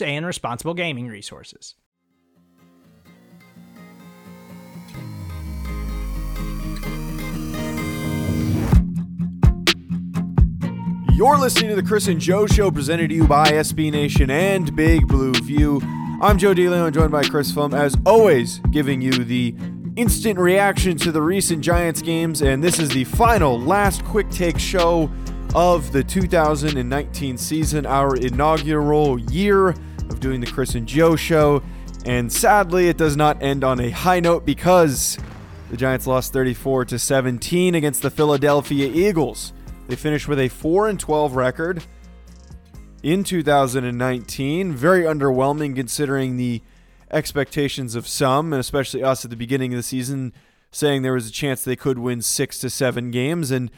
and responsible gaming resources. You're listening to the Chris and Joe Show presented to you by SB Nation and Big Blue View. I'm Joe DeLeone, joined by Chris Pflum, as always, giving you the instant reaction to the recent Giants games. And this is the final, last quick take show of the 2019 season, our inaugural year of doing the Chris and Joe show. And sadly, it does not end on a high note because the Giants lost 34 to 17 against the Philadelphia Eagles. They finished with a 4 and 12 record in 2019. Very underwhelming considering the expectations of some, and especially us at the beginning of the season, saying there was a chance they could win six to seven games. And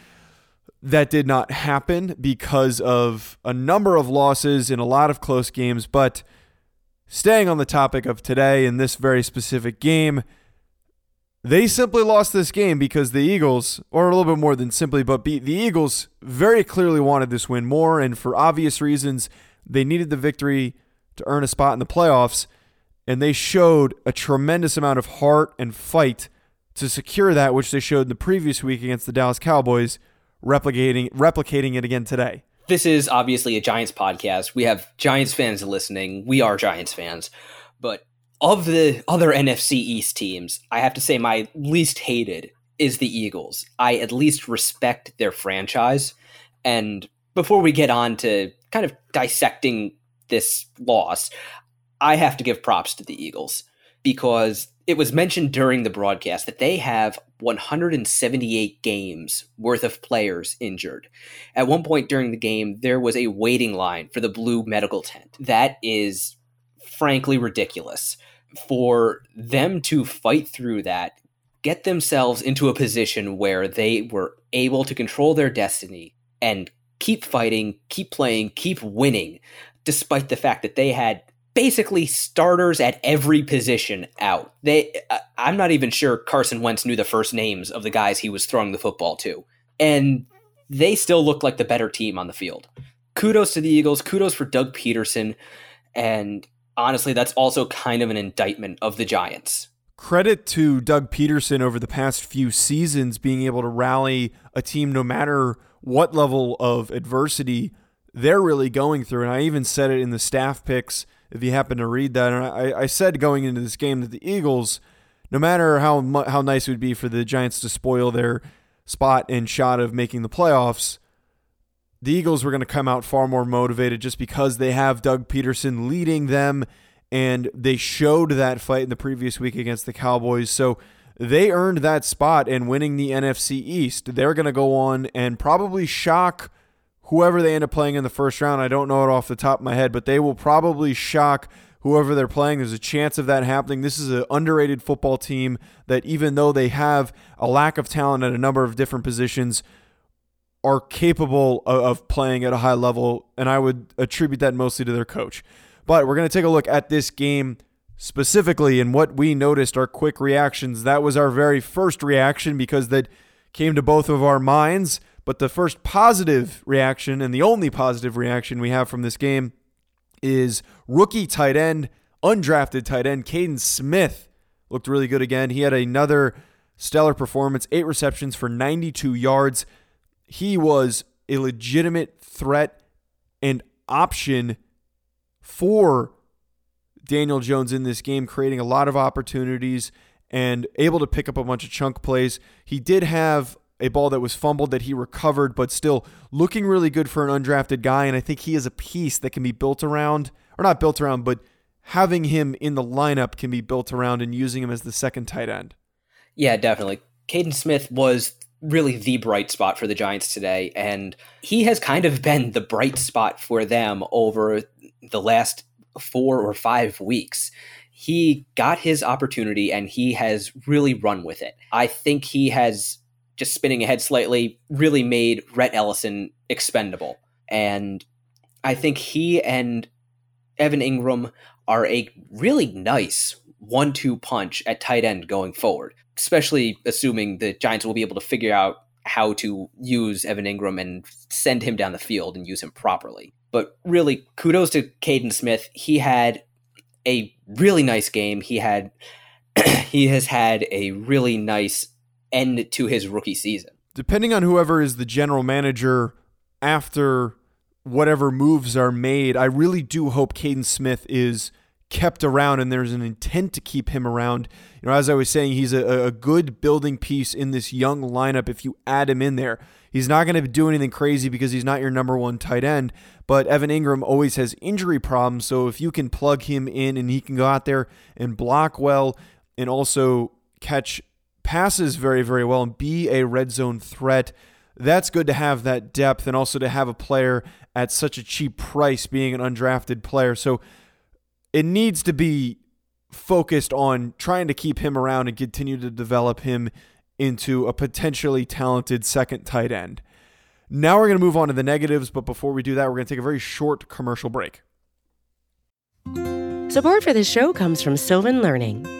that did not happen because of a number of losses in a lot of close games. But staying on the topic of today in this very specific game, they simply lost this game because the Eagles, or a little bit more than simply, but the Eagles very clearly wanted this win more, and for obvious reasons, they needed the victory to earn a spot in the playoffs, and they showed a tremendous amount of heart and fight to secure that, which they showed in the previous week against the Dallas Cowboys, replicating replicating it again today. This is obviously a Giants podcast. We have Giants fans listening. We are Giants fans, but of the other NFC East teams, I have to say my least hated is the Eagles. I at least respect their franchise. And before we get on to kind of dissecting this loss, I have to give props to the Eagles because it was mentioned during the broadcast that they have 178 games worth of players injured. At one point during the game, there was a waiting line for the blue medical tent. That is frankly ridiculous for them to fight through that, get themselves into a position where they were able to control their destiny and keep fighting, keep playing, keep winning, despite the fact that they had basically starters at every position out. They uh, I'm not even sure Carson Wentz knew the first names of the guys he was throwing the football to. And they still look like the better team on the field. Kudos to the Eagles, kudos for Doug Pederson, and honestly, that's also kind of an indictment of the Giants. Credit to Doug Pederson over the past few seasons being able to rally a team no matter what level of adversity they're really going through. And I even said it in the staff picks if you happen to read that. And I, I said going into this game that the Eagles, no matter how how nice it would be for the Giants to spoil their spot and shot of making the playoffs, the Eagles were going to come out far more motivated just because they have Doug Pederson leading them, and they showed that fight in the previous week against the Cowboys. So they earned that spot and winning the NFC East. They're going to go on and probably shock whoever they end up playing in the first round. I don't know it off the top of my head, but they will probably shock whoever they're playing. There's a chance of that happening. This is an underrated football team that, even though they have a lack of talent at a number of different positions, are capable of, playing at a high level, and I would attribute that mostly to their coach. But we're going to take a look at this game specifically and what we noticed our quick reactions. That was our very first reaction because that came to both of our minds. But the first positive reaction and the only positive reaction we have from this game is rookie tight end, undrafted tight end, Kaden Smith looked really good again. He had another stellar performance, eight receptions for 92 yards he was a legitimate threat and option for Daniel Jones in this game, creating a lot of opportunities and able to pick up a bunch of chunk plays. He did have a ball that was fumbled that he recovered, but still looking really good for an undrafted guy. And I think he is a piece that can be built around, or not built around, but having him in the lineup can be built around and using him as the second tight end. Yeah, definitely. Kaden Smith was really the bright spot for the Giants today, and he has kind of been the bright spot for them over the last four or five weeks. He got his opportunity and he has really run with it. I think he has just spinning ahead slightly really made Rhett Ellison expendable. And I think he and Evan Engram are a really nice one two punch at tight end going forward, especially assuming the Giants will be able to figure out how to use Evan Engram and send him down the field and use him properly. But really, kudos to Kaden Smith. He had a really nice game. He had he has had a really nice end to his rookie season. Depending on whoever is the general manager after whatever moves are made, I really do hope Kaden Smith is kept around and there's an intent to keep him around. You know, as I was saying, he's a, a good building piece in this young lineup if you add him in there. He's not going to do anything crazy because he's not your number one tight end, but Evan Engram always has injury problems. So if you can plug him in and he can go out there and block well and also catch passes very, very well and be a red zone threat, that's good to have that depth and also to have a player at such a cheap price being an undrafted player. So it needs to be focused on trying to keep him around and continue to develop him into a potentially talented second tight end. Now we're going to move on to the negatives, but before we do that, we're going to take a very short commercial break. Support for this show comes from Sylvan Learning.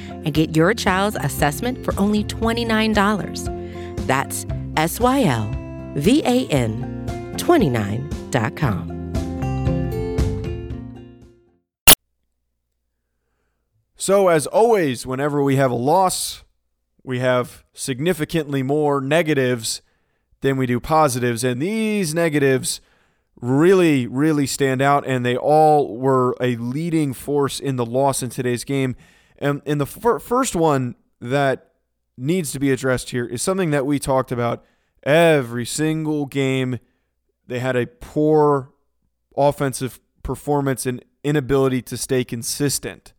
and get your child's assessment for only $29. That's S Y L V A N 29.com. So, as always, whenever we have a loss, we have significantly more negatives than we do positives. And these negatives really, really stand out, and they all were a leading force in the loss in today's game. And, and the fir- first one that needs to be addressed here is something that we talked about every single game. They had a poor offensive performance and inability to stay consistent.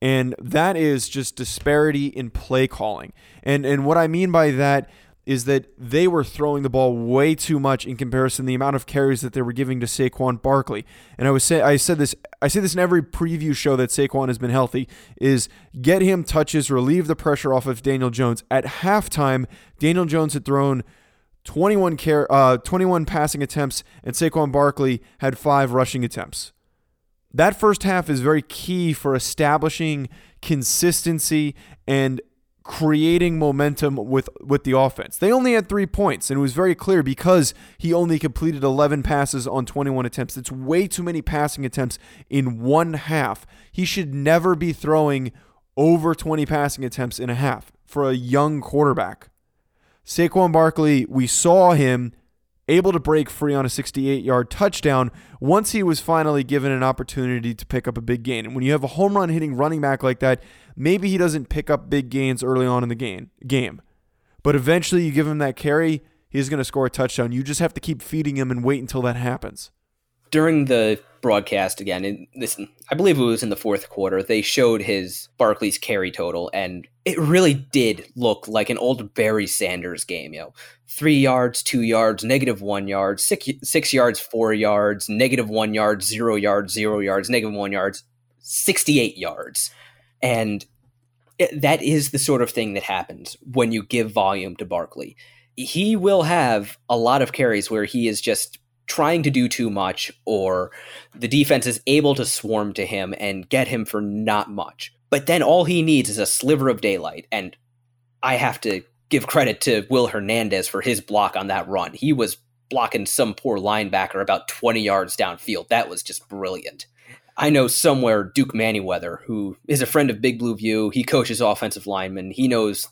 And that is just disparity in play calling. And and what I mean by that is that they were throwing the ball way too much in comparison to the amount of carries that they were giving to Saquon Barkley. And I was say I said this I say this in every preview show that Saquon has been healthy is get him touches, relieve the pressure off of Daniel Jones. At halftime, Daniel Jones had thrown 21 care uh, 21 passing attempts and Saquon Barkley had 5 rushing attempts that first half is very key for establishing consistency and creating momentum with with the offense. They only had 3 points and it was very clear because he only completed 11 passes on 21 attempts. It's way too many passing attempts in one half. He should never be throwing over 20 passing attempts in a half for a young quarterback. Saquon Barkley, we saw him able to break free on a 68 yard touchdown once he was finally given an opportunity to pick up a big gain. And when you have a home run hitting running back like that, maybe he doesn't pick up big gains early on in the game. game. But eventually you give him that carry, he's going to score a touchdown. You just have to keep feeding him and wait until that happens. During the broadcast again, and this I believe it was in the fourth quarter, they showed his Barkley's carry total, and it really did look like an old Barry Sanders game. You know, three yards, two yards, negative one yard, six six yards, four yards, negative one yard, zero yards, zero yards, negative one yards, sixty eight yards, and it, that is the sort of thing that happens when you give volume to Barkley. He will have a lot of carries where he is just trying to do too much or the defense is able to swarm to him and get him for not much. But then all he needs is a sliver of daylight. And I have to give credit to Will Hernandez for his block on that run. He was blocking some poor linebacker about 20 yards downfield. That was just brilliant. I know somewhere Duke Manyweather, who is a friend of Big Blue View, he coaches offensive linemen. He knows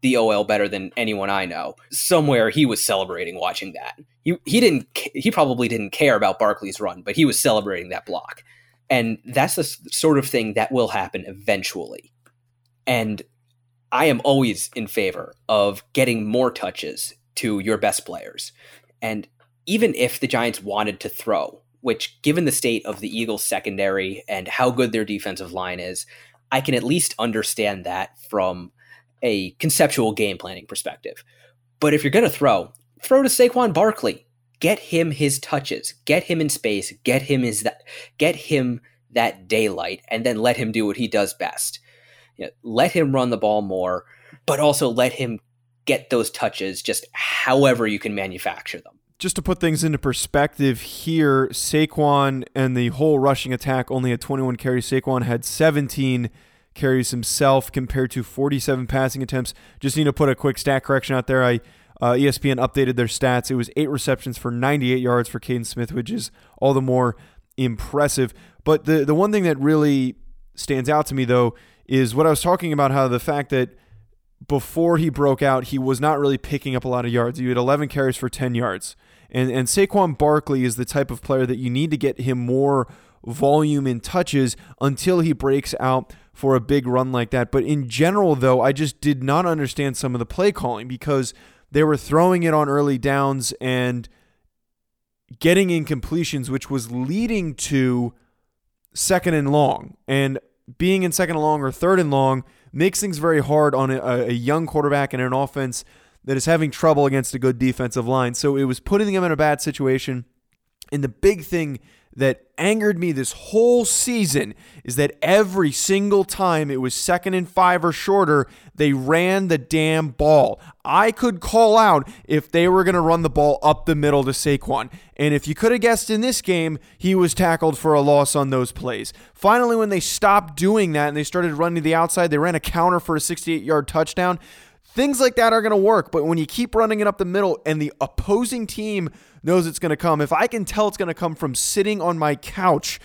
the OL better than anyone I know. Somewhere he was celebrating watching that. He he didn't he probably didn't care about Barkley's run, but he was celebrating that block. And that's the sort of thing that will happen eventually. And I am always in favor of getting more touches to your best players. And even if the Giants wanted to throw, which given the state of the Eagles secondary and how good their defensive line is, I can at least understand that from a conceptual game planning perspective. But if you're going to throw, throw to Saquon Barkley. Get him his touches. Get him in space. Get him his that. Get him that daylight, and then let him do what he does best. You know, let him run the ball more, but also let him get those touches just however you can manufacture them. Just to put things into perspective here, Saquon and the whole rushing attack only had 21 carries. Saquon had 17 carries himself compared to 47 passing attempts. Just need to put a quick stat correction out there. I uh, ESPN updated their stats. It was eight receptions for 98 yards for Kaden Smith, which is all the more impressive. But the the one thing that really stands out to me though is what I was talking about. How the fact that before he broke out, he was not really picking up a lot of yards. He had 11 carries for 10 yards. And and Saquon Barkley is the type of player that you need to get him more volume in touches until he breaks out for a big run like that. But in general, though, I just did not understand some of the play calling because they were throwing it on early downs and getting incompletions, which was leading to second and long. And being in second and long or third and long makes things very hard on a, a young quarterback and an offense that is having trouble against a good defensive line. So it was putting them in a bad situation. And the big thing that angered me this whole season is that every single time it was second and five or shorter, they ran the damn ball. I could call out if they were going to run the ball up the middle to Saquon. And if you could have guessed in this game, he was tackled for a loss on those plays. Finally, when they stopped doing that and they started running to the outside, they ran a counter for a 68 yard touchdown. Things like that are going to work, but when you keep running it up the middle and the opposing team knows it's going to come, if I can tell it's going to come from sitting on my couch,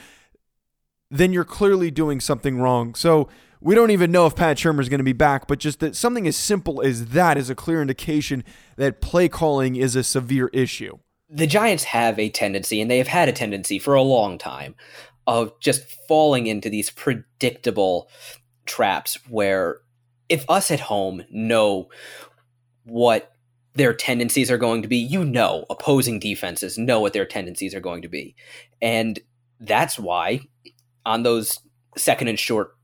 then you're clearly doing something wrong. So we don't even know if Pat Shurmur is going to be back, but just that something as simple as that is a clear indication that play calling is a severe issue. The Giants have a tendency, and they have had a tendency for a long time, of just falling into these predictable traps where if us at home know what their tendencies are going to be, you know, opposing defenses know what their tendencies are going to be. And that's why on those second and short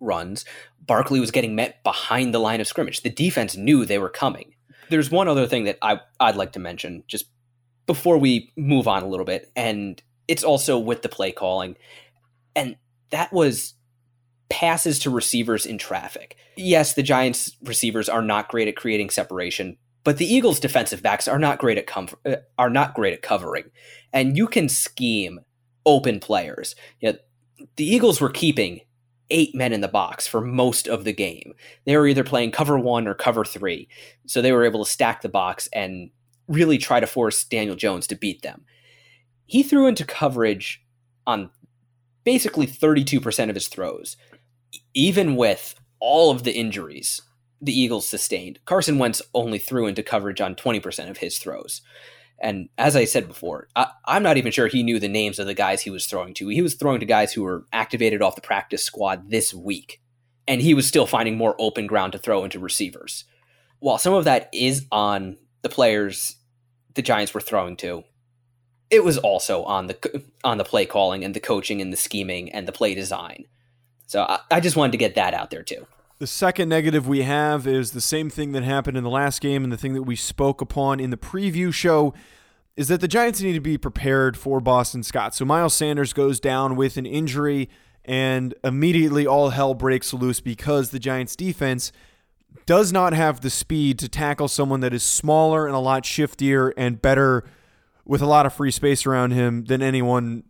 runs, Barkley was getting met behind the line of scrimmage. The defense knew they were coming. There's one other thing that I, I'd like to mention just before we move on a little bit, and it's also with the play calling. And that was passes to receivers in traffic. Yes, the Giants receivers are not great at creating separation, but the Eagles defensive backs are not great at com- uh, are not great at covering. And you can scheme open players. You know, the Eagles were keeping eight men in the box for most of the game. They were either playing cover 1 or cover 3. So they were able to stack the box and really try to force Daniel Jones to beat them. He threw into coverage on basically 32% of his throws even with all of the injuries the Eagles sustained, Carson Wentz only threw into coverage on 20% of his throws. And as I said before, I, am not even sure he knew the names of the guys he was throwing to. He was throwing to guys who were activated off the practice squad this week, and he was still finding more open ground to throw into receivers. While some of that is on the players the Giants were throwing to, it was also on the on the play calling and the coaching and the scheming and the play design. So I, I just wanted to get that out there too. The second negative we have is the same thing that happened in the last game and the thing that we spoke upon in the preview show is that the Giants need to be prepared for Boston Scott. So Miles Sanders goes down with an injury and immediately all hell breaks loose because the Giants defense does not have the speed to tackle someone that is smaller and a lot shiftier and better with a lot of free space around him than anyone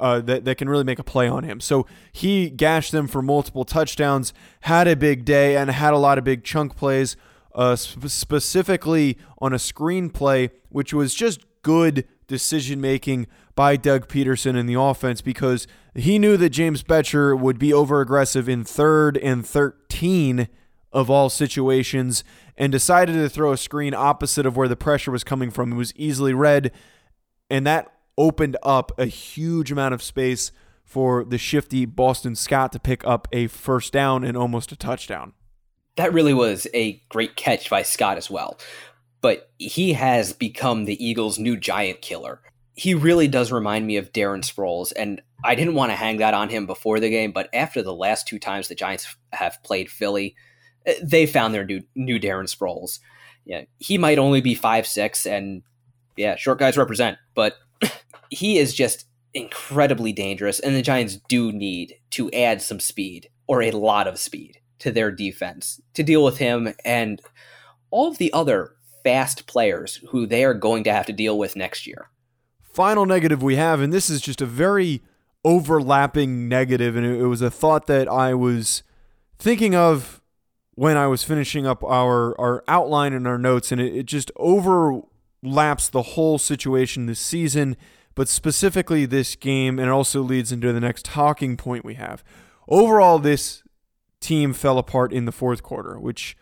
uh, that, that can really make a play on him. So he gashed them for multiple touchdowns, had a big day, and had a lot of big chunk plays, uh, sp- specifically on a screenplay, which was just good decision making by Doug Pederson in the offense because he knew that James Bettcher would be over aggressive in third and 13 of all situations and decided to throw a screen opposite of where the pressure was coming from. It was easily read, and that opened up a huge amount of space for the shifty Boston Scott to pick up a first down and almost a touchdown. That really was a great catch by Scott as well. But he has become the Eagles' new giant killer. He really does remind me of Darren Sproles, and I didn't want to hang that on him before the game, but after the last two times the Giants have played Philly, eh, they found their new new Darren Sproles. Yeah, he might only be five six, and yeah, short guys represent, but he is just incredibly dangerous, and the Giants do need to add some speed or a lot of speed to their defense to deal with him and all of the other fast players who they are going to have to deal with next year. Final negative we have, and this is just a very overlapping negative, and it was a thought that I was thinking of when I was finishing up our, our outline and our notes, and it, it just overlaps the whole situation this season but specifically this game, and it also leads into the next talking point we have. Overall, this team fell apart in the fourth quarter, which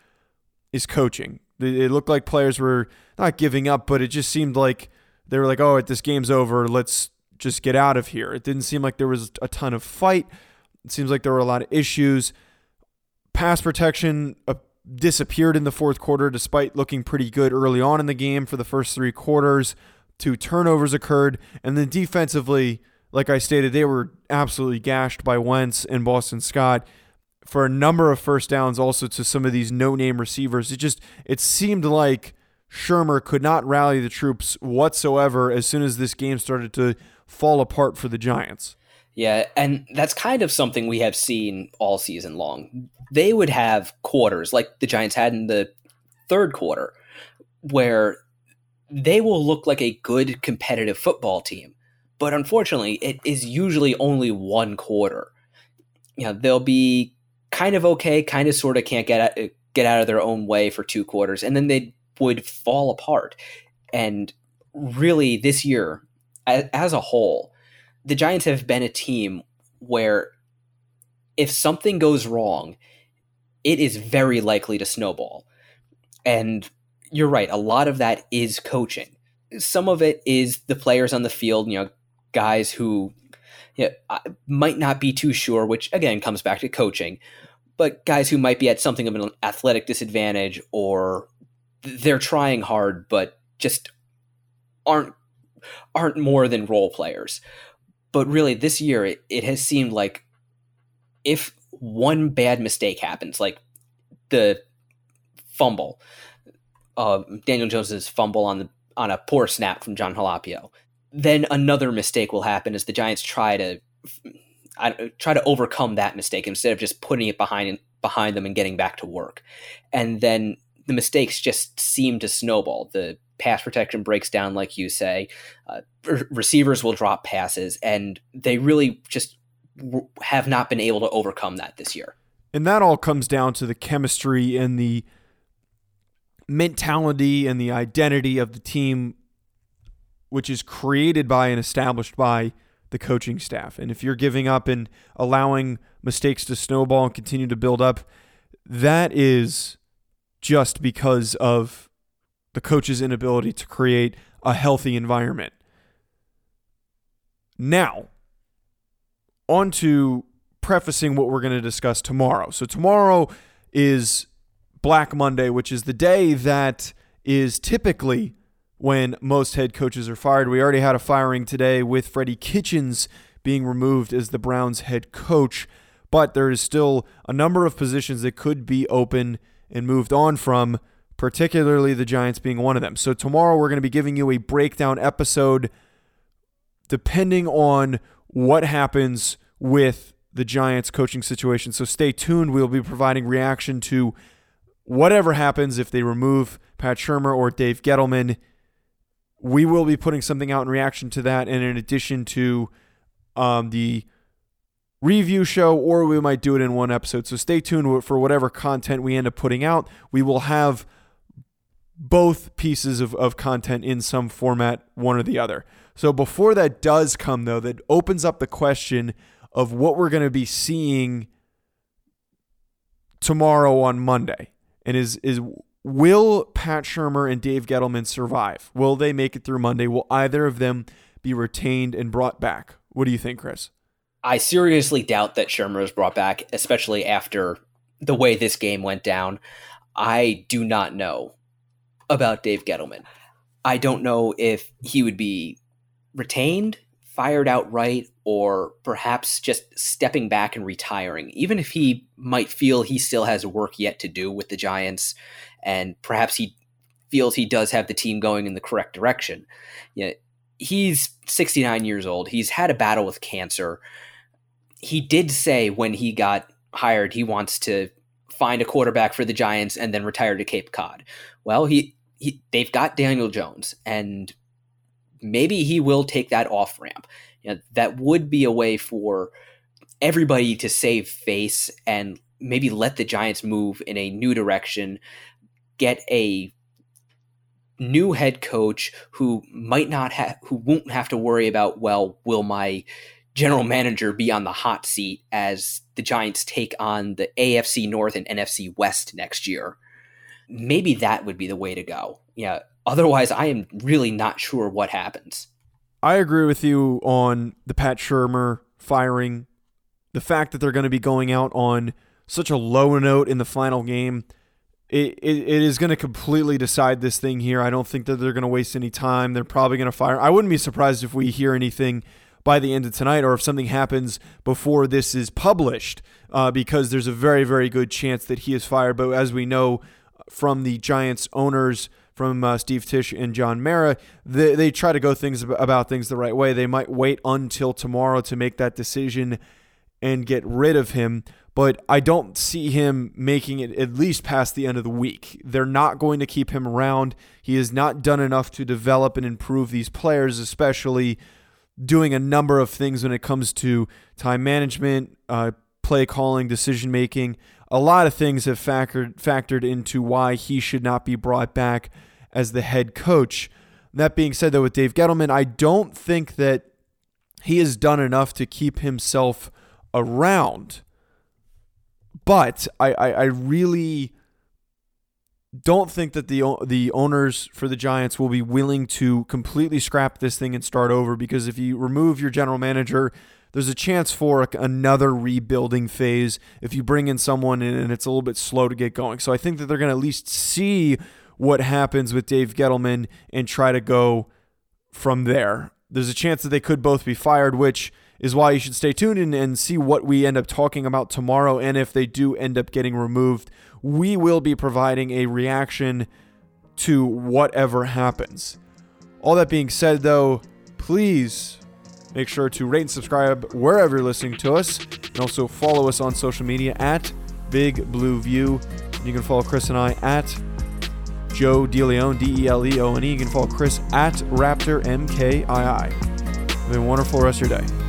is coaching. It looked like players were not giving up, but it just seemed like they were like, oh, this game's over. Let's just get out of here. It didn't seem like there was a ton of fight. It seems like there were a lot of issues. Pass protection uh, disappeared in the fourth quarter despite looking pretty good early on in the game for the first three quarters two turnovers occurred, and then defensively, like I stated, they were absolutely gashed by Wentz and Boston Scott for a number of first downs also to some of these no-name receivers. It just it seemed like Shurmur could not rally the troops whatsoever as soon as this game started to fall apart for the Giants. Yeah, and that's kind of something we have seen all season long. They would have quarters like the Giants had in the third quarter where they will look like a good competitive football team. But unfortunately, it is usually only one quarter. You know, they'll be kind of okay, kind of sort of can't get out, get out of their own way for two quarters, and then they would fall apart. And really, this year, as, as a whole, the Giants have been a team where if something goes wrong, it is very likely to snowball. And you're right. A lot of that is coaching. Some of it is the players on the field, you know, guys who you know, might not be too sure, which again comes back to coaching, but guys who might be at something of an athletic disadvantage or they're trying hard but just aren't aren't more than role players. But really this year it, it has seemed like if one bad mistake happens, like the fumble, uh, Daniel Jones's fumble on the on a poor snap from John Halapio. Then another mistake will happen as the Giants try to I, try to overcome that mistake instead of just putting it behind behind them and getting back to work. And then the mistakes just seem to snowball. The pass protection breaks down, like you say. Uh, receivers will drop passes, and they really just have not been able to overcome that this year. And that all comes down to the chemistry and the mentality and the identity of the team, which is created by and established by the coaching staff. And if you're giving up and allowing mistakes to snowball and continue to build up, that is just because of the coach's inability to create a healthy environment. Now, on to prefacing what we're going to discuss tomorrow. So, tomorrow is Black Monday, which is the day that is typically when most head coaches are fired. We already had a firing today with Freddie Kitchens being removed as the Browns head coach, but there is still a number of positions that could be open and moved on from, particularly the Giants being one of them. So tomorrow we're going to be giving you a breakdown episode depending on what happens with the Giants coaching situation. So stay tuned. We'll be providing reaction to whatever happens if they remove Pat Shurmur or Dave Gettleman. We will be putting something out in reaction to that, and in addition to um, the review show, or we might do it in one episode. So stay tuned for whatever content we end up putting out. We will have both pieces of, of content in some format, one or the other. So before that does come, though, that opens up the question of what we're going to be seeing tomorrow on Monday. And is is will Pat Shurmur and Dave Gettleman survive? Will they make it through Monday? Will either of them be retained and brought back? What do you think, Chris? I seriously doubt that Shurmur is brought back, especially after the way this game went down. I do not know about Dave Gettleman. I don't know if he would be retained, fired outright, or perhaps just stepping back and retiring, even if he might feel he still has work yet to do with the Giants, and perhaps he feels he does have the team going in the correct direction. Yeah, he's 69 years old. He's had a battle with cancer. He did say when he got hired he wants to find a quarterback for the Giants and then retire to Cape Cod. Well, he, he they've got Daniel Jones and maybe he will take that off ramp. You know, that would be a way for everybody to save face and maybe let the Giants move in a new direction, get a new head coach who might not have who won't have to worry about well will my general manager be on the hot seat as the Giants take on the AFC North and NFC West next year. Maybe that would be the way to go. Yeah, otherwise I am really not sure what happens. I agree with you on the Pat Shurmur firing. The fact that they're going to be going out on such a low note in the final game, it, it, it is going to completely decide this thing here. I don't think that they're going to waste any time. They're probably going to fire. I wouldn't be surprised if we hear anything by the end of tonight or if something happens before this is published, uh, because there's a very, very good chance that he is fired. But as we know from the Giants owners, from uh, Steve Tisch and John Mara, they, they try to go things about things the right way. They might wait until tomorrow to make that decision and get rid of him, but I don't see him making it at least past the end of the week. They're not going to keep him around. He has not done enough to develop and improve these players, especially doing a number of things when it comes to time management, uh, play calling, decision making. A lot of things have factored factored into why he should not be brought back as the head coach. That being said, though, with Dave Gettleman, I don't think that he has done enough to keep himself around. But I, I, I really don't think that the the owners for the Giants will be willing to completely scrap this thing and start over because if you remove your general manager, there's a chance for another rebuilding phase if you bring in someone and it's a little bit slow to get going. So I think that they're going to at least see what happens with Dave Gettleman and try to go from there. There's a chance that they could both be fired, which is why you should stay tuned and, and see what we end up talking about tomorrow. And if they do end up getting removed, we will be providing a reaction to whatever happens. All that being said, though, please make sure to rate and subscribe wherever you're listening to us, and also follow us on social media at Big Blue View. You can follow Chris and I at Joe DeLeone, D E L E O N E. You can follow Chris at Raptor MKII. Have a wonderful rest of your day.